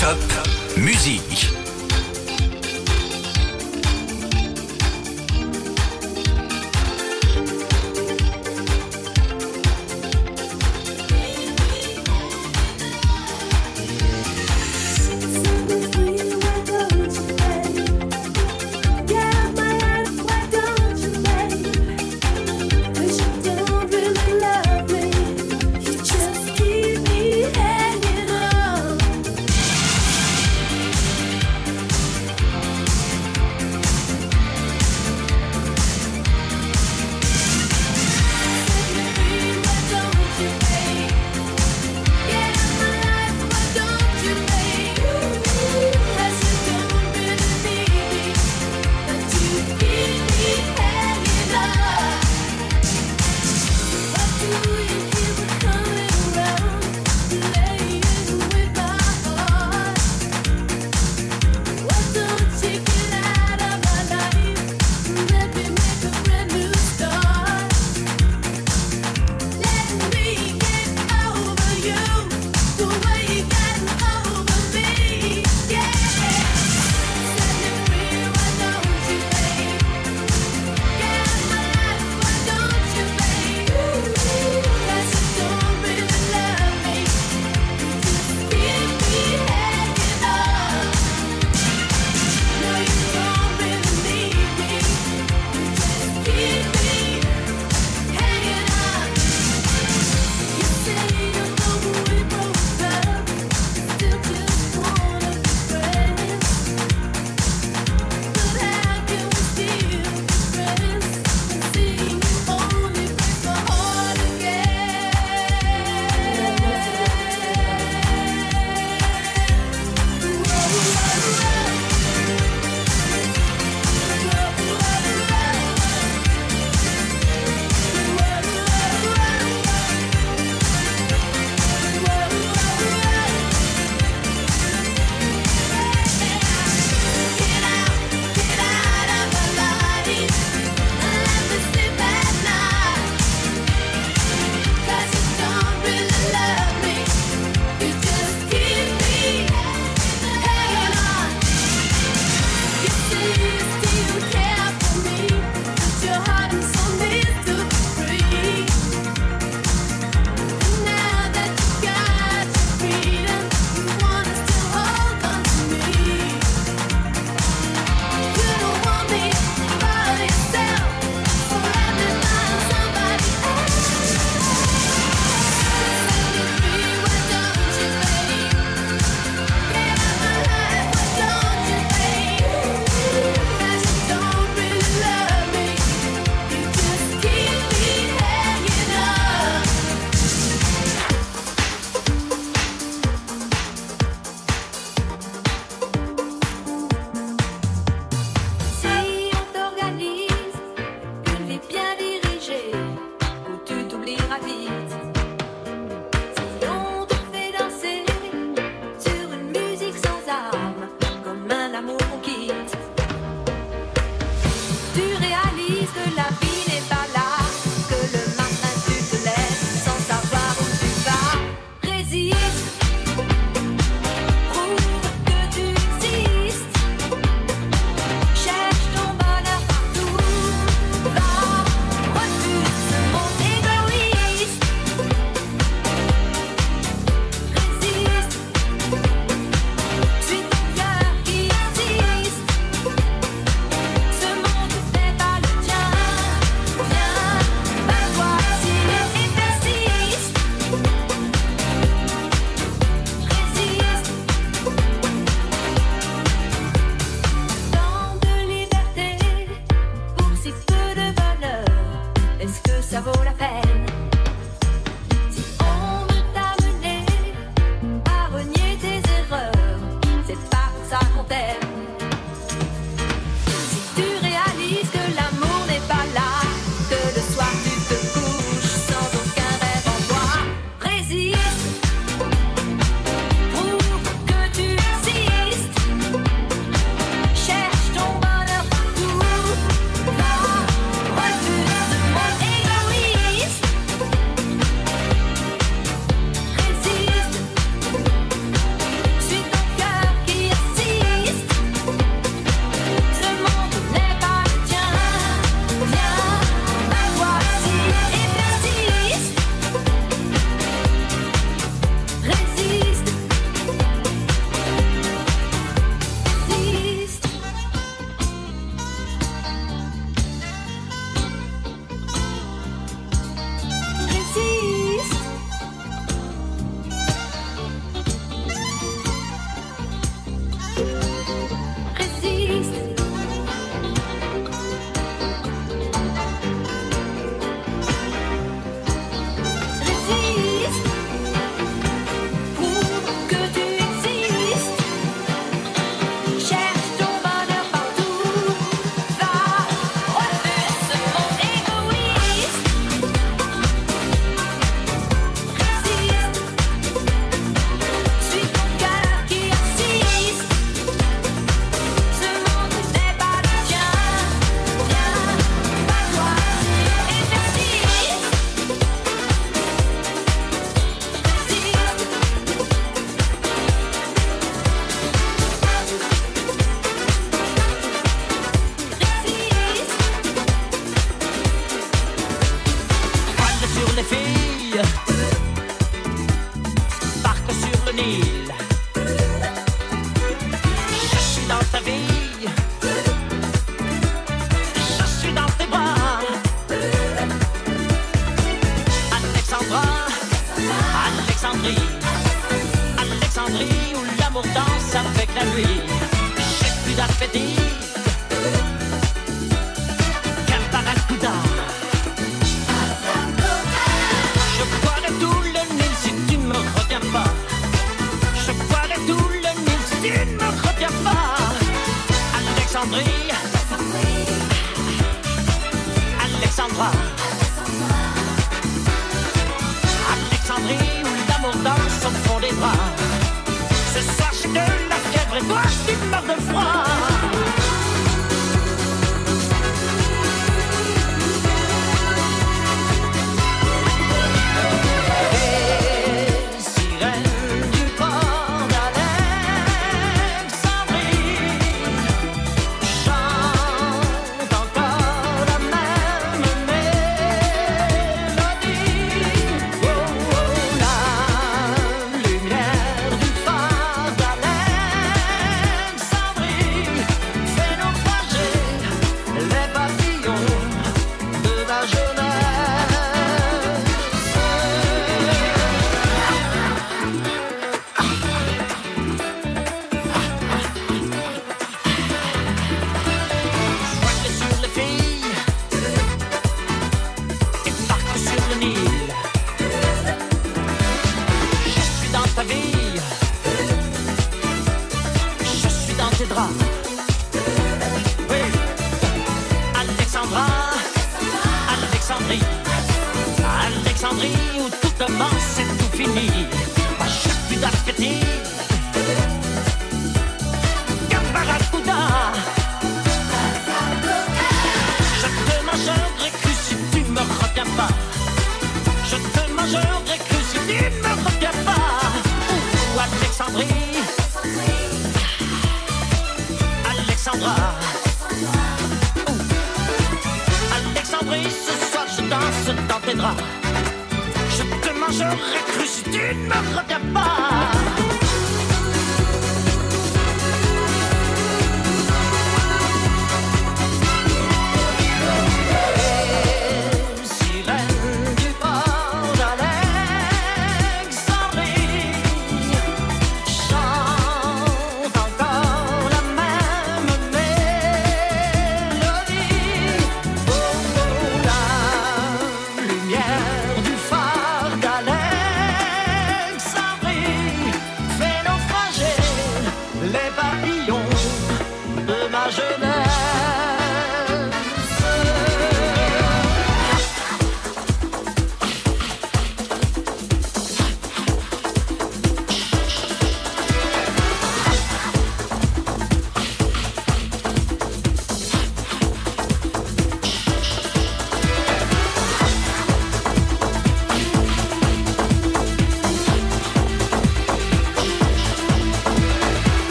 Top musique.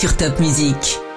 Sur Top Music.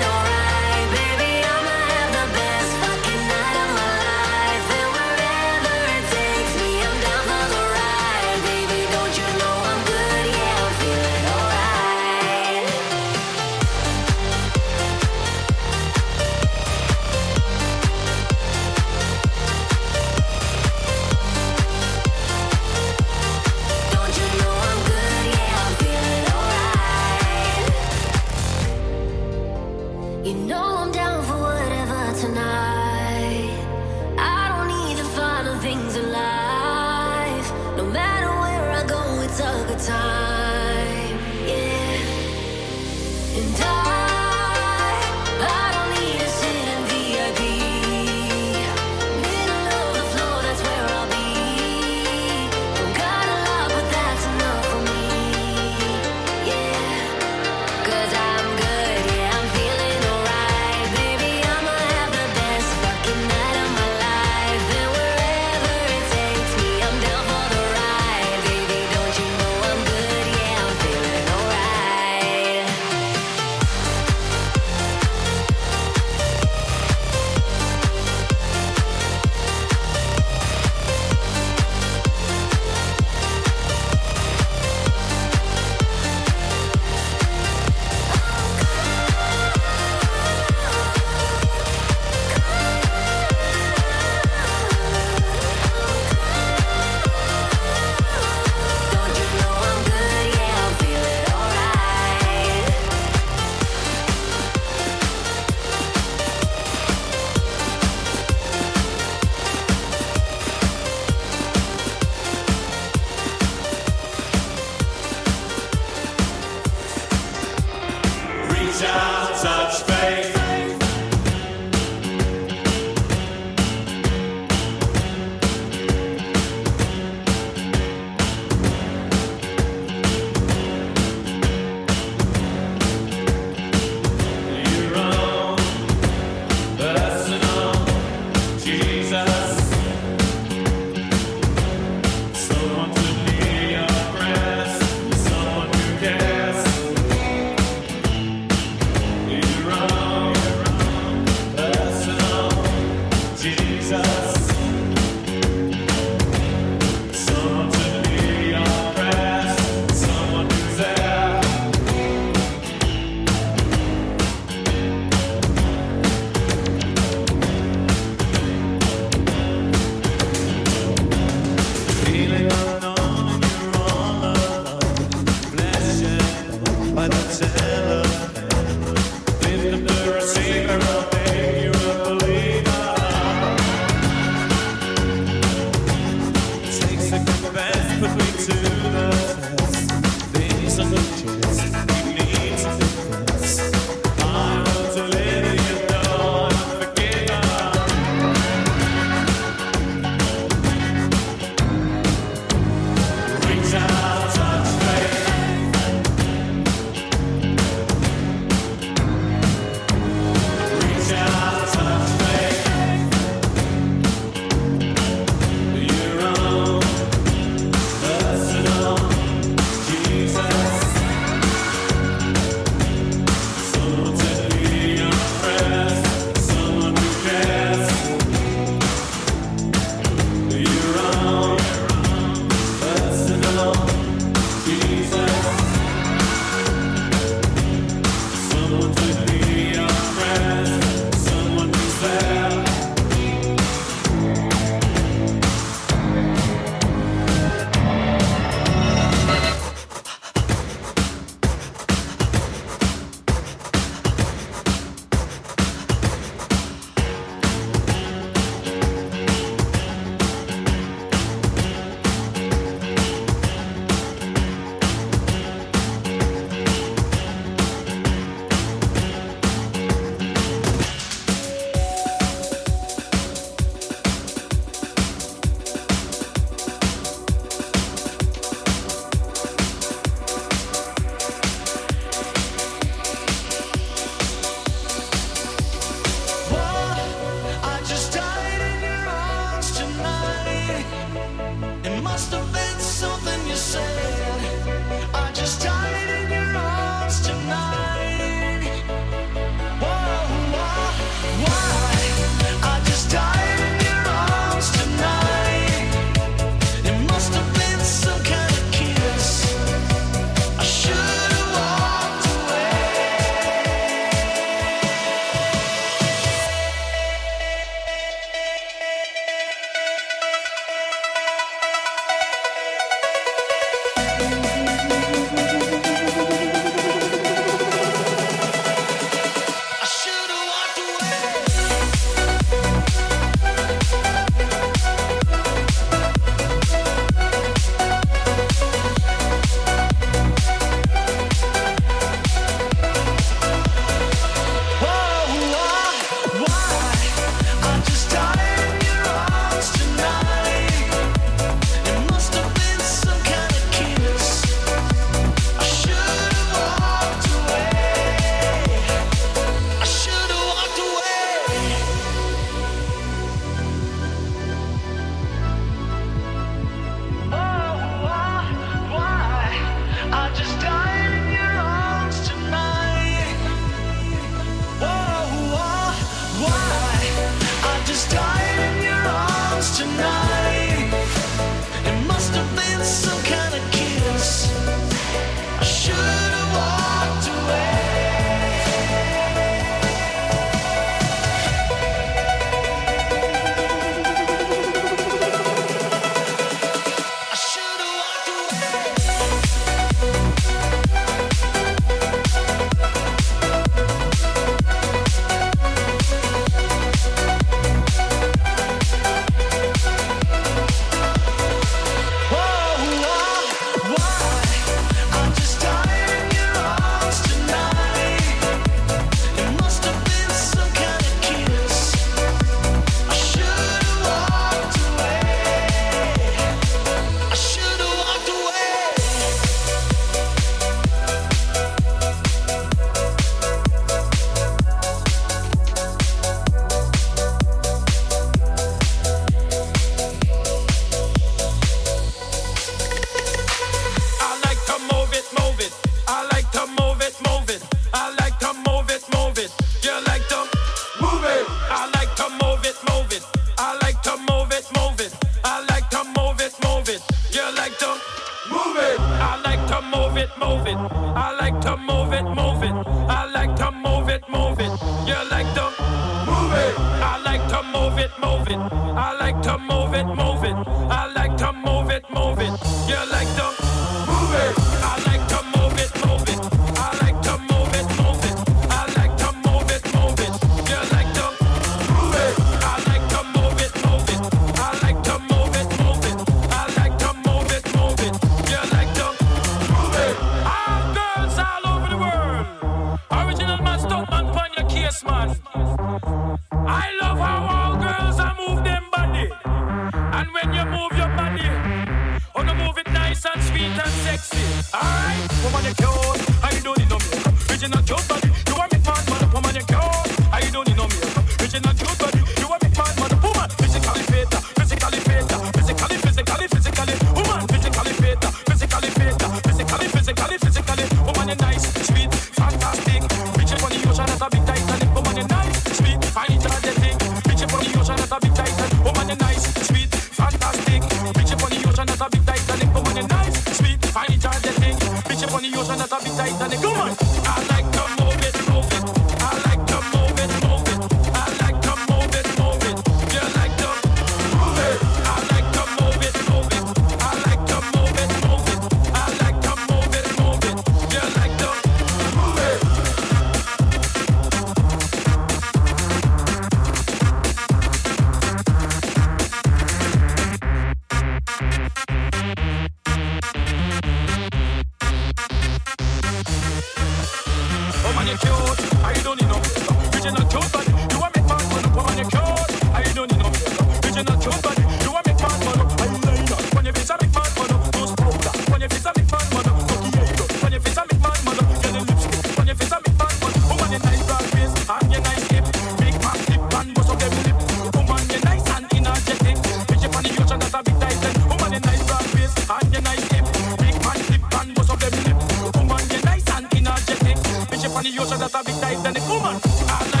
Shut up, big tight, and the woman.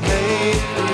Made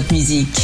Top Music.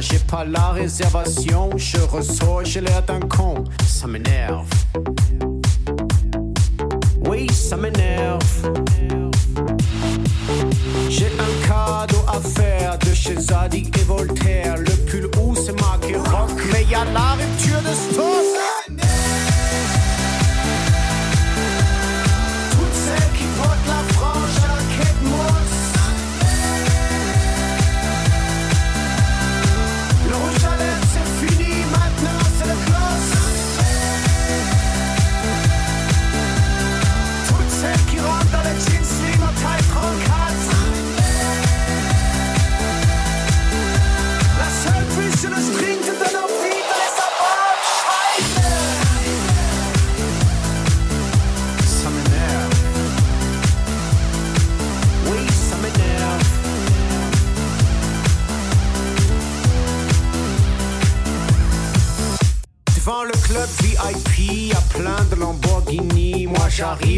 j'ai pas la réservation, je ressors, j'ai l'air d'un con, ça m'énerve.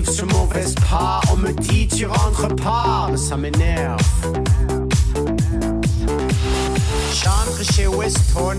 sur ce pas. On me dit tu rentres pas, mais ça m'énerve. J'entre chez Weston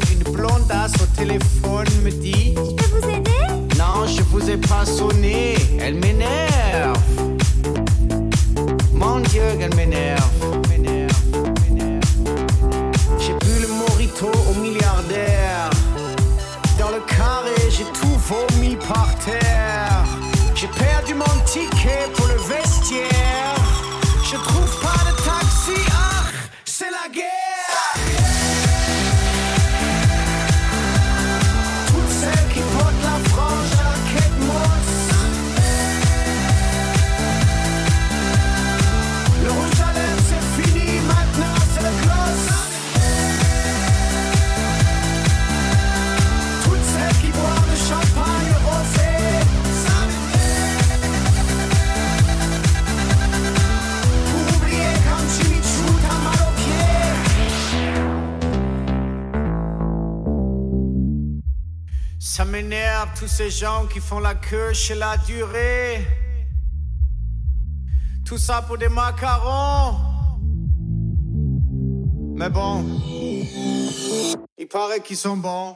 ces gens qui font la queue chez la durée. Tout ça pour des macarons. Mais bon, il paraît qu'ils sont bons.